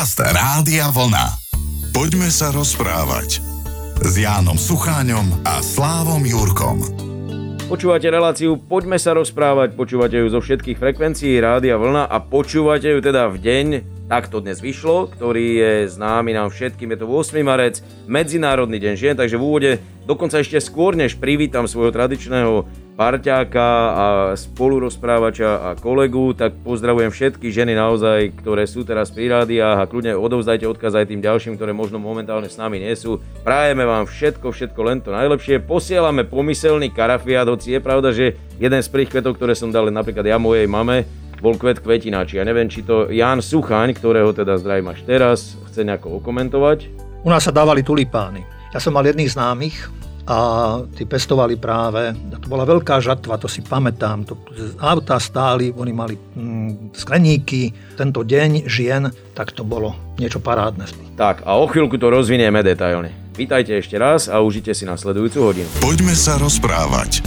Podcast Rádia Vlna. Poďme sa rozprávať s Jánom Sucháňom a Slávom Jurkom. Počúvate reláciu Poďme sa rozprávať, počúvate ju zo všetkých frekvencií Rádia Vlna a počúvate ju teda v deň, tak to dnes vyšlo, ktorý je známy nám všetkým, je to 8. marec, Medzinárodný deň žien, takže v úvode dokonca ešte skôr, než privítam svojho tradičného parťáka a spolurozprávača a kolegu, tak pozdravujem všetky ženy naozaj, ktoré sú teraz pri rádiách a kľudne odovzdajte odkaz aj tým ďalším, ktoré možno momentálne s nami nie sú. Prajeme vám všetko, všetko len to najlepšie. Posielame pomyselný karafiát, hoci je pravda, že jeden z prvých kvetov, ktoré som dal napríklad ja mojej mame, bol kvet kvetináči. Ja neviem, či to Ján Suchaň, ktorého teda zdravím až teraz, chce nejako okomentovať. U nás sa dávali tulipány. Ja som mal jedných známych, a tí pestovali práve, to bola veľká žatva, to si pamätám, to, autá stáli, oni mali mm, skleníky, tento deň žien, tak to bolo niečo parádne. Tak a o chvíľku to rozvinieme detailne. Vítajte ešte raz a užite si nasledujúcu hodinu. Poďme sa rozprávať.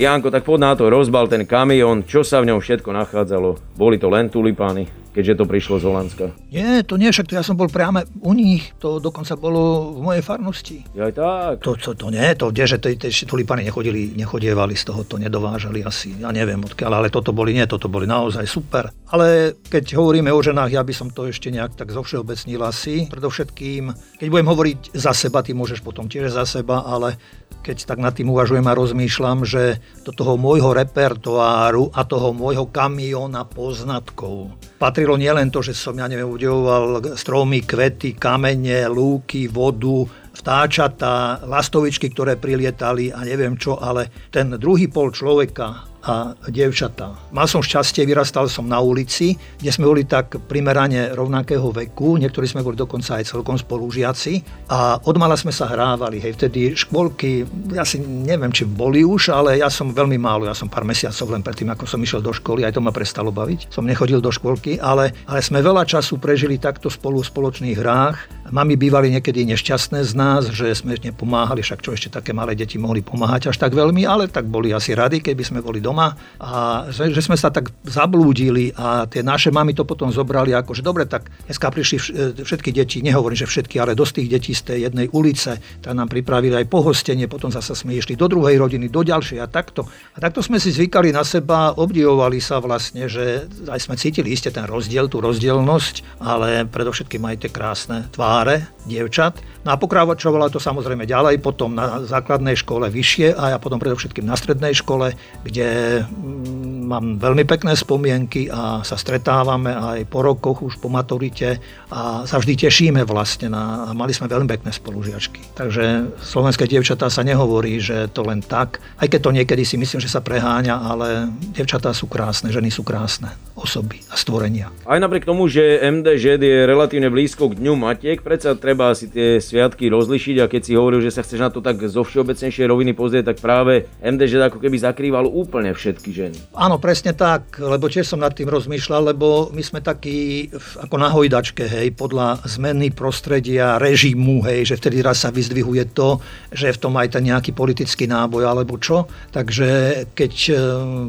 Janko, tak pod na to rozbal ten kamión, čo sa v ňom všetko nachádzalo. Boli to len tulipány, keďže to prišlo z Holandska. Nie, to nie, však to ja som bol priame u nich, to dokonca bolo v mojej farnosti. Ja aj tak. To, to, to nie, to kde, že tie tulipány nechodili, nechodievali z toho, to nedovážali asi, ja neviem odkiaľ, ale toto boli nie, toto boli naozaj super. Ale keď hovoríme o ženách, ja by som to ešte nejak tak zovšeobecnil asi. Predovšetkým, keď budem hovoriť za seba, ty môžeš potom tiež za seba, ale keď tak nad tým uvažujem a rozmýšľam, že do toho môjho repertoáru a toho môjho kamiona poznatkov patrilo nielen to, že som, ja neviem, udevoval stromy, kvety, kamene, lúky, vodu, vtáčatá, lastovičky, ktoré prilietali a neviem čo, ale ten druhý pol človeka, a dievčatá. Mal som šťastie, vyrastal som na ulici, kde sme boli tak primerane rovnakého veku, niektorí sme boli dokonca aj celkom spolužiaci a odmala sme sa hrávali, hej, vtedy škôlky, ja si neviem, či boli už, ale ja som veľmi málo, ja som pár mesiacov len predtým, ako som išiel do školy, aj to ma prestalo baviť, som nechodil do škôlky, ale, ale sme veľa času prežili takto spolu v spoločných hrách. Mami bývali niekedy nešťastné z nás, že sme nepomáhali, však čo ešte také malé deti mohli pomáhať až tak veľmi, ale tak boli asi rady, keby sme boli doma a že, že sme sa tak zablúdili a tie naše mamy to potom zobrali ako, že dobre, tak dneska prišli e, všetky deti, nehovorím, že všetky, ale dosť tých detí z tej jednej ulice, tak nám pripravili aj pohostenie, potom zase sme išli do druhej rodiny, do ďalšej a takto. A takto sme si zvykali na seba, obdivovali sa vlastne, že aj sme cítili iste ten rozdiel, tú rozdielnosť, ale predovšetkým aj tie krásne tváre dievčat. No a pokračovalo to samozrejme ďalej, potom na základnej škole vyššie a ja potom predovšetkým na strednej škole, kde mm, mám veľmi pekné spomienky a sa stretávame aj po rokoch, už po maturite a sa vždy tešíme vlastne na, a mali sme veľmi pekné spolužiačky. Takže slovenské dievčatá sa nehovorí, že to len tak, aj keď to niekedy si myslím, že sa preháňa, ale dievčatá sú krásne, ženy sú krásne osoby a stvorenia. Aj napriek tomu, že MDŽ je relatívne blízko k Dňu Matiek, predsa treba si tie sviatky rozlišiť a keď si hovoril, že sa chceš na to tak zo všeobecnejšej roviny pozrieť, tak práve MDŽ ako keby zakrýval úplne všetky ženy. Áno, presne tak, lebo tiež som nad tým rozmýšľal, lebo my sme takí ako na hojdačke, hej, podľa zmeny prostredia, režimu, hej, že vtedy raz sa vyzdvihuje to, že je v tom aj ten nejaký politický náboj alebo čo. Takže keď e,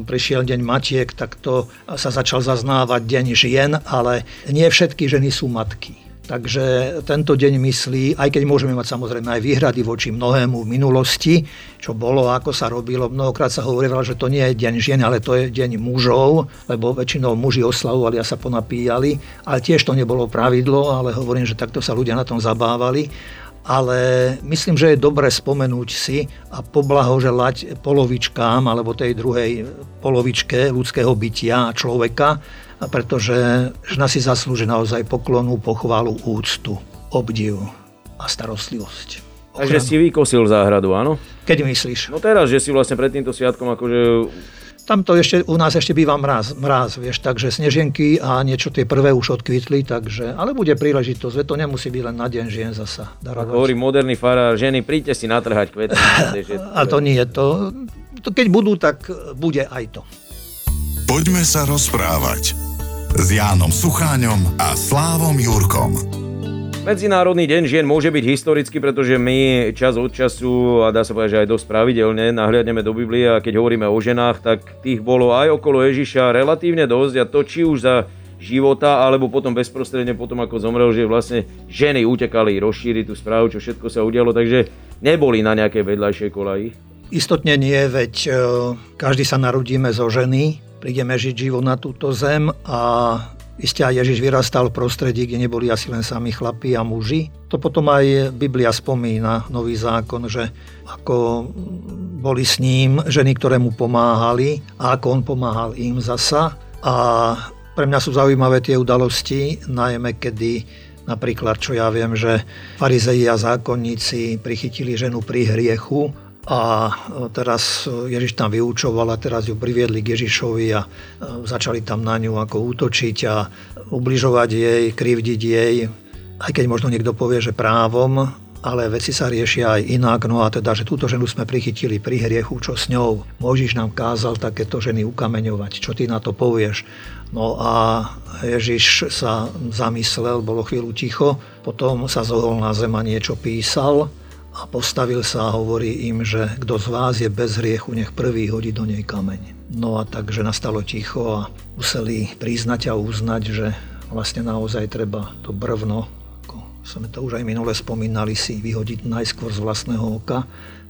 prišiel deň Matiek, tak to sa začal zaznávať deň žien, ale nie všetky ženy sú matky. Takže tento deň myslí, aj keď môžeme mať samozrejme aj výhrady voči mnohému v minulosti, čo bolo, ako sa robilo, mnohokrát sa hovorilo, že to nie je deň žien, ale to je deň mužov, lebo väčšinou muži oslavovali a sa ponapíjali, ale tiež to nebolo pravidlo, ale hovorím, že takto sa ľudia na tom zabávali ale myslím, že je dobre spomenúť si a poblahoželať polovičkám alebo tej druhej polovičke ľudského bytia človeka, pretože žena si zaslúži naozaj poklonu, pochválu, úctu, obdiv a starostlivosť. Takže si vykosil záhradu, áno? Keď myslíš? No teraz, že si vlastne pred týmto sviatkom akože tam to ešte, u nás ešte býva mráz, mráz, vieš, takže snežienky a niečo tie prvé už odkvitli, takže, ale bude príležitosť, to nemusí byť len na deň žien zasa darovať. Hovorí moderný farár, ženy, príďte si natrhať kvety. a to nie, to, to keď budú, tak bude aj to. Poďme sa rozprávať s Jánom Sucháňom a Slávom Jurkom. Medzinárodný deň žien môže byť historický, pretože my čas od času, a dá sa povedať, že aj dosť pravidelne, nahliadneme do Biblie a keď hovoríme o ženách, tak tých bolo aj okolo Ježiša relatívne dosť a to či už za života, alebo potom bezprostredne potom, ako zomrel, že vlastne ženy utekali rozšíriť tú správu, čo všetko sa udialo, takže neboli na nejakej vedľajšej kolaji. Istotne nie, veď e, každý sa narodíme zo ženy, prídeme žiť život na túto zem a Isté aj Ježiš vyrastal v prostredí, kde neboli asi len sami chlapí a muži. To potom aj Biblia spomína, nový zákon, že ako boli s ním ženy, ktoré mu pomáhali a ako on pomáhal im zasa. A pre mňa sú zaujímavé tie udalosti, najmä kedy napríklad, čo ja viem, že farizeji a zákonníci prichytili ženu pri hriechu a teraz Ježiš tam vyučoval a teraz ju priviedli k Ježišovi a začali tam na ňu ako útočiť a ubližovať jej, krivdiť jej, aj keď možno niekto povie, že právom, ale veci sa riešia aj inak. No a teda, že túto ženu sme prichytili pri hriechu, čo s ňou. Možiš nám kázal takéto ženy ukameňovať. Čo ty na to povieš? No a Ježiš sa zamyslel, bolo chvíľu ticho, potom sa zohol na zem a niečo písal a postavil sa a hovorí im, že kto z vás je bez hriechu, nech prvý hodí do nej kameň. No a takže nastalo ticho a museli priznať a uznať, že vlastne naozaj treba to brvno sme to už aj minule spomínali, si vyhodiť najskôr z vlastného oka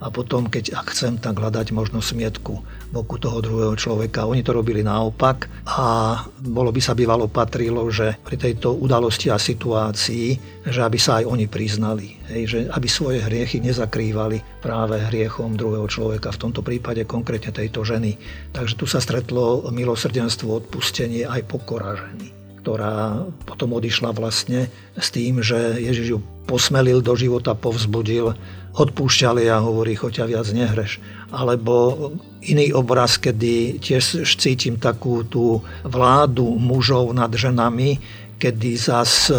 a potom, keď ak chcem, tak hľadať možno smietku v oku toho druhého človeka. Oni to robili naopak a bolo by sa bývalo patrilo, že pri tejto udalosti a situácii, že aby sa aj oni priznali, hej, že aby svoje hriechy nezakrývali práve hriechom druhého človeka, v tomto prípade konkrétne tejto ženy. Takže tu sa stretlo milosrdenstvo, odpustenie aj pokora ženy ktorá potom odišla vlastne s tým, že Ježiš ju posmelil do života, povzbudil, odpúšťali a hovorí, choď a viac nehreš. Alebo iný obraz, kedy tiež cítim takú tú vládu mužov nad ženami, kedy zas e,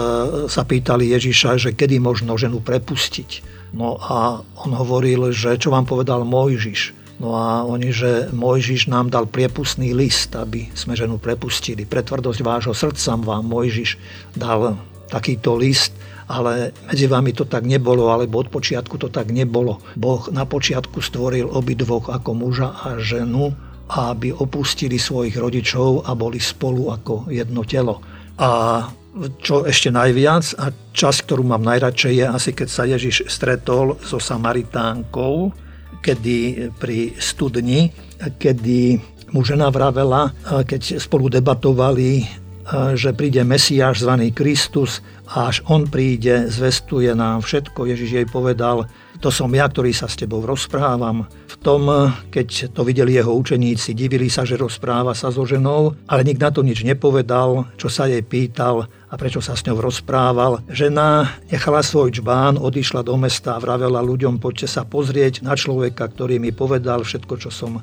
sa pýtali Ježiša, že kedy možno ženu prepustiť. No a on hovoril, že čo vám povedal Mojžiš, No a oni, že Mojžiš nám dal priepustný list, aby sme ženu prepustili. Pre tvrdosť vášho srdca vám Mojžiš dal takýto list, ale medzi vami to tak nebolo, alebo od počiatku to tak nebolo. Boh na počiatku stvoril obidvoch ako muža a ženu, aby opustili svojich rodičov a boli spolu ako jedno telo. A čo ešte najviac a čas, ktorú mám najradšej je asi keď sa Ježiš stretol so Samaritánkou, kedy pri studni, kedy mu žena vravela, keď spolu debatovali, že príde Mesiáš zvaný Kristus a až on príde, zvestuje nám všetko. Ježiš jej povedal, to som ja, ktorý sa s tebou rozprávam. V tom, keď to videli jeho učeníci, divili sa, že rozpráva sa so ženou, ale nik na to nič nepovedal, čo sa jej pýtal a prečo sa s ňou rozprával. Žena nechala svoj čbán, odišla do mesta a vravela ľuďom, poďte sa pozrieť na človeka, ktorý mi povedal všetko, čo som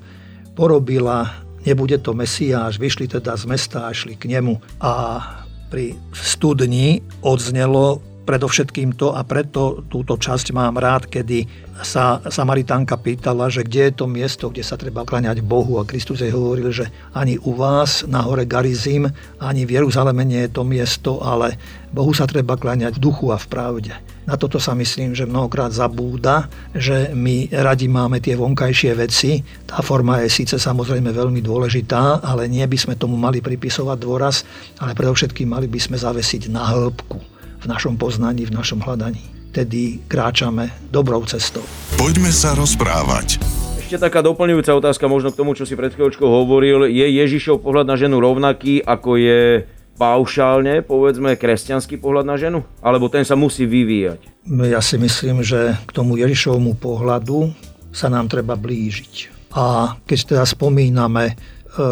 porobila, nebude to Mesiáš. Vyšli teda z mesta a šli k nemu. A pri studni odznelo predovšetkým to a preto túto časť mám rád, kedy sa Samaritánka pýtala, že kde je to miesto, kde sa treba kláňať Bohu a Kristus jej hovoril, že ani u vás na hore Garizim, ani v Jeruzaleme nie je to miesto, ale Bohu sa treba kláňať v duchu a v pravde. Na toto sa myslím, že mnohokrát zabúda, že my radi máme tie vonkajšie veci. Tá forma je síce samozrejme veľmi dôležitá, ale nie by sme tomu mali pripisovať dôraz, ale predovšetkým mali by sme zavesiť na hĺbku v našom poznaní, v našom hľadaní. Tedy kráčame dobrou cestou. Poďme sa rozprávať. Ešte taká doplňujúca otázka možno k tomu, čo si pred chvíľočkou hovoril. Je Ježišov pohľad na ženu rovnaký, ako je paušálne, povedzme, kresťanský pohľad na ženu? Alebo ten sa musí vyvíjať? Ja si myslím, že k tomu Ježišovmu pohľadu sa nám treba blížiť. A keď teda spomíname e,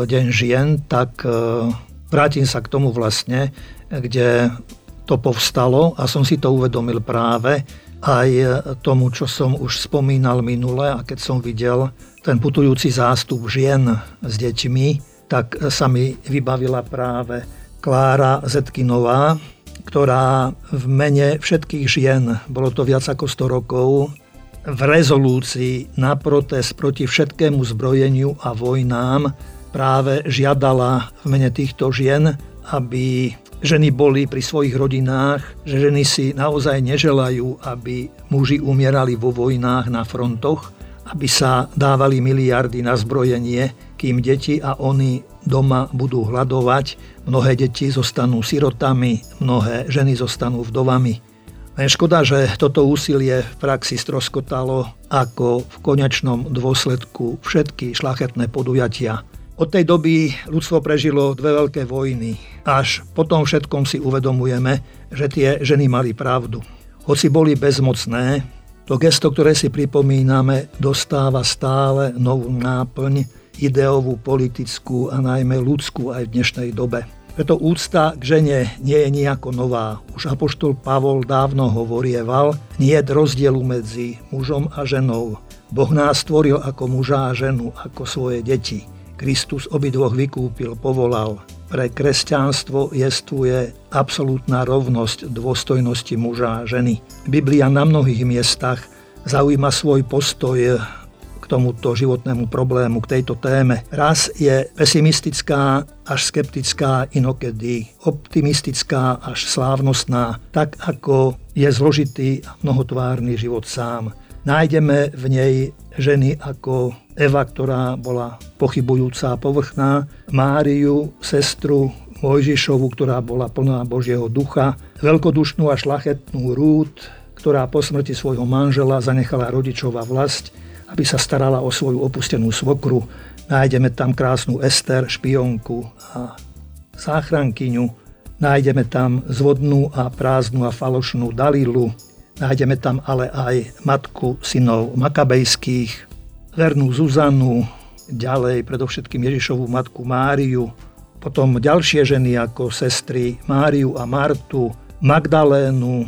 Deň žien, tak e, vrátim sa k tomu vlastne, kde to povstalo a som si to uvedomil práve aj tomu, čo som už spomínal minule a keď som videl ten putujúci zástup žien s deťmi, tak sa mi vybavila práve Klára Zetkinová, ktorá v mene všetkých žien, bolo to viac ako 100 rokov, v rezolúcii na protest proti všetkému zbrojeniu a vojnám práve žiadala v mene týchto žien, aby ženy boli pri svojich rodinách, že ženy si naozaj neželajú, aby muži umierali vo vojnách na frontoch, aby sa dávali miliardy na zbrojenie, kým deti a oni doma budú hľadovať, mnohé deti zostanú sirotami, mnohé ženy zostanú vdovami. Len škoda, že toto úsilie v praxi stroskotalo ako v konečnom dôsledku všetky šlachetné podujatia. Od tej doby ľudstvo prežilo dve veľké vojny. Až po tom všetkom si uvedomujeme, že tie ženy mali pravdu. Hoci boli bezmocné, to gesto, ktoré si pripomíname, dostáva stále novú náplň, ideovú, politickú a najmä ľudskú aj v dnešnej dobe. Preto úcta k žene nie je nejako nová. Už apoštol Pavol dávno hovorieval, nie je rozdielu medzi mužom a ženou. Boh nás stvoril ako muža a ženu, ako svoje deti. Kristus obidvoch vykúpil, povolal. Pre kresťanstvo jestuje absolútna rovnosť dôstojnosti muža a ženy. Biblia na mnohých miestach zaujíma svoj postoj k tomuto životnému problému, k tejto téme. Raz je pesimistická až skeptická, inokedy optimistická až slávnostná, tak ako je zložitý a mnohotvárny život sám. Nájdeme v nej ženy ako Eva, ktorá bola pochybujúca a povrchná, Máriu, sestru Mojžišovu, ktorá bola plná Božieho ducha, veľkodušnú a šlachetnú Rút, ktorá po smrti svojho manžela zanechala rodičova vlast, aby sa starala o svoju opustenú svokru. Nájdeme tam krásnu Ester, špionku a záchrankyňu. Nájdeme tam zvodnú a prázdnu a falošnú Dalilu, Nájdeme tam ale aj matku synov Makabejských, vernú Zuzanu, ďalej predovšetkým Ježišovú matku Máriu, potom ďalšie ženy ako sestry Máriu a Martu, Magdalénu,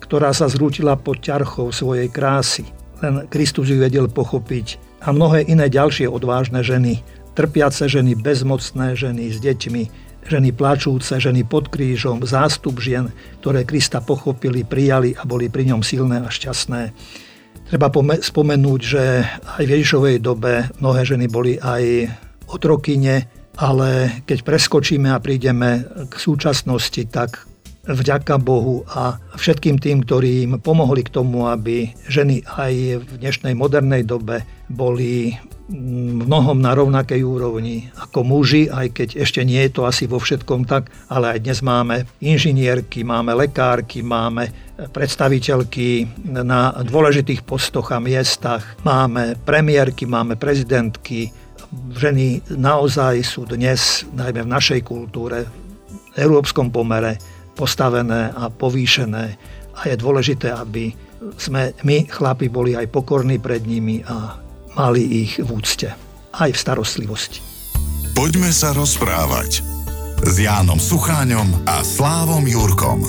ktorá sa zrútila pod ťarchou svojej krásy. Len Kristus ju vedel pochopiť. A mnohé iné ďalšie odvážne ženy, trpiace ženy, bezmocné ženy s deťmi, ženy plačúce, ženy pod krížom, zástup žien, ktoré Krista pochopili, prijali a boli pri ňom silné a šťastné. Treba spomenúť, že aj v Ježišovej dobe mnohé ženy boli aj otrokyne, ale keď preskočíme a prídeme k súčasnosti, tak vďaka Bohu a všetkým tým, ktorí im pomohli k tomu, aby ženy aj v dnešnej modernej dobe boli mnohom na rovnakej úrovni ako muži, aj keď ešte nie je to asi vo všetkom tak, ale aj dnes máme inžinierky, máme lekárky, máme predstaviteľky na dôležitých postoch a miestach, máme premiérky, máme prezidentky. Ženy naozaj sú dnes, najmä v našej kultúre, v európskom pomere, postavené a povýšené a je dôležité, aby sme my, chlapi, boli aj pokorní pred nimi a mali ich v úcte, aj v starostlivosti. Poďme sa rozprávať s Jánom Sucháňom a Slávom Jurkom.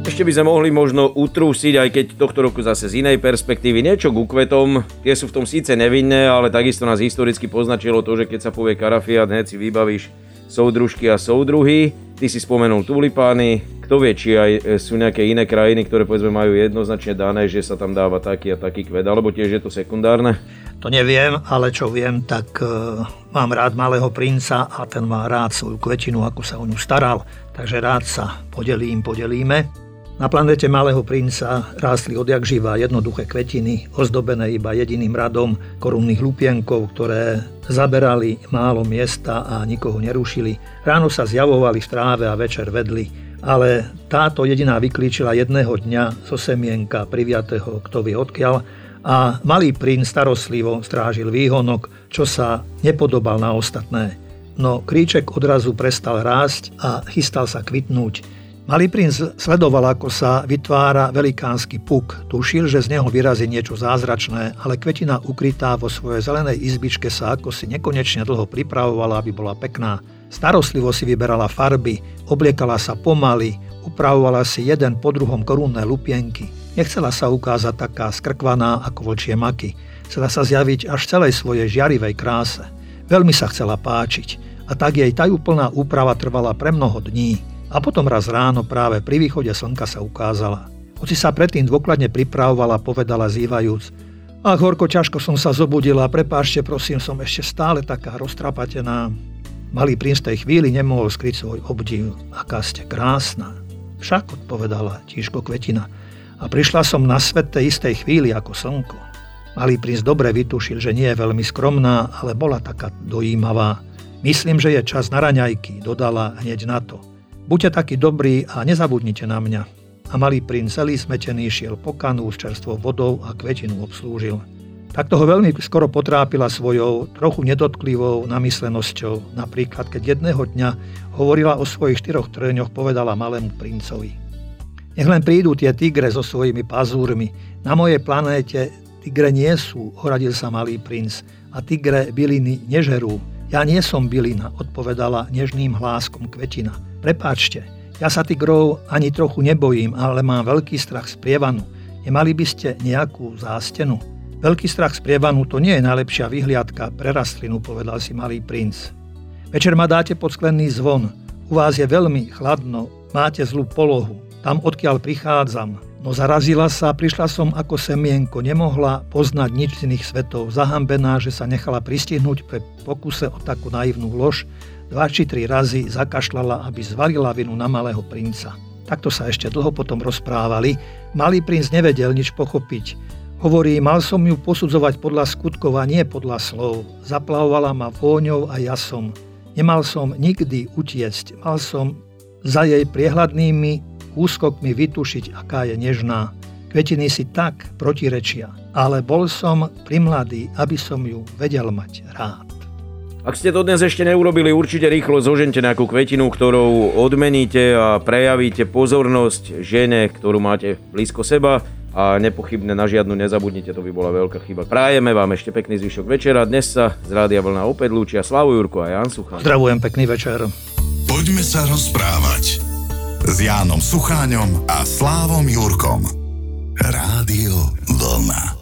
Ešte by sme mohli možno utrúsiť, aj keď tohto roku zase z inej perspektívy, niečo ku kvetom. Tie sú v tom síce nevinné, ale takisto nás historicky poznačilo to, že keď sa povie karafia, hneď si vybavíš soudružky a soudruhy. Ty si spomenul tulipány, kto vie, či aj e, sú nejaké iné krajiny, ktoré povedzme majú jednoznačne dané, že sa tam dáva taký a taký kvet, alebo tiež je to sekundárne? To neviem, ale čo viem, tak uh, mám rád malého princa a ten má rád svoju kvetinu, ako sa o ňu staral, takže rád sa podelím, podelíme. Na planete Malého princa rástli odjak živa jednoduché kvetiny, ozdobené iba jediným radom korunných lupienkov, ktoré zaberali málo miesta a nikoho nerušili. Ráno sa zjavovali v tráve a večer vedli, ale táto jediná vyklíčila jedného dňa zo semienka priviatého kto vie odkiaľ a malý princ starostlivo strážil výhonok, čo sa nepodobal na ostatné. No kríček odrazu prestal rásť a chystal sa kvitnúť. Malý princ sledoval, ako sa vytvára velikánsky puk. Tušil, že z neho vyrazí niečo zázračné, ale kvetina ukrytá vo svojej zelenej izbičke sa ako si nekonečne dlho pripravovala, aby bola pekná. Starostlivo si vyberala farby, obliekala sa pomaly, upravovala si jeden po druhom korunné lupienky. Nechcela sa ukázať taká skrkvaná ako vočie maky. Chcela sa zjaviť až celej svojej žiarivej kráse. Veľmi sa chcela páčiť a tak jej tajúplná úprava trvala pre mnoho dní. A potom raz ráno práve pri východe slnka sa ukázala. Hoci sa predtým dôkladne pripravovala, povedala zývajúc Ach, horko, ťažko som sa zobudila, prepášte, prosím, som ešte stále taká roztrapatená. Malý princ tej chvíli nemohol skryť svoj obdiv. Aká ste krásna. Však, odpovedala tížko kvetina a prišla som na svet tej istej chvíli ako slnko. Malý princ dobre vytušil, že nie je veľmi skromná, ale bola taká dojímavá. Myslím, že je čas na raňajky, dodala hneď na to. Buďte takí dobrí a nezabudnite na mňa. A malý princ celý smetený šiel po kanu s čerstvou vodou a kvetinu obslúžil. Tak toho veľmi skoro potrápila svojou trochu nedotklivou namyslenosťou. Napríklad, keď jedného dňa hovorila o svojich štyroch trňoch, povedala malému princovi. Nech len prídu tie tigre so svojimi pazúrmi. Na mojej planéte Tigre nie sú, ohradil sa malý princ, a tigre byliny nežerú. Ja nie som bylina, odpovedala nežným hláskom kvetina. Prepáčte, ja sa tigrov ani trochu nebojím, ale mám veľký strach z prievanu. Nemali by ste nejakú zástenu? Veľký strach z prievanu to nie je najlepšia vyhliadka pre rastlinu, povedal si malý princ. Večer ma dáte pod sklený zvon. U vás je veľmi chladno, máte zlú polohu. Tam, odkiaľ prichádzam, No zarazila sa, prišla som ako semienko, nemohla poznať nič z iných svetov, zahambená, že sa nechala pristihnúť pre pokuse o takú naivnú lož, dva či tri razy zakašľala, aby zvalila vinu na malého princa. Takto sa ešte dlho potom rozprávali. Malý princ nevedel nič pochopiť. Hovorí, mal som ju posudzovať podľa skutkov a nie podľa slov. Zaplavovala ma vôňou a jasom. Nemal som nikdy utiecť, mal som za jej priehľadnými úskokmi vytušiť, aká je nežná. Kvetiny si tak protirečia, ale bol som primladý, aby som ju vedel mať rád. Ak ste to dnes ešte neurobili, určite rýchlo zožente nejakú kvetinu, ktorou odmeníte a prejavíte pozornosť žene, ktorú máte blízko seba a nepochybne na žiadnu nezabudnite, to by bola veľká chyba. Prajeme vám ešte pekný zvyšok večera. Dnes sa z Rádia Vlna opäť lúčia Slavu Jurko a Jan Suchan. Zdravujem, pekný večer. Poďme sa rozprávať s Jánom Sucháňom a Slávom Jurkom. Rádio Vlna.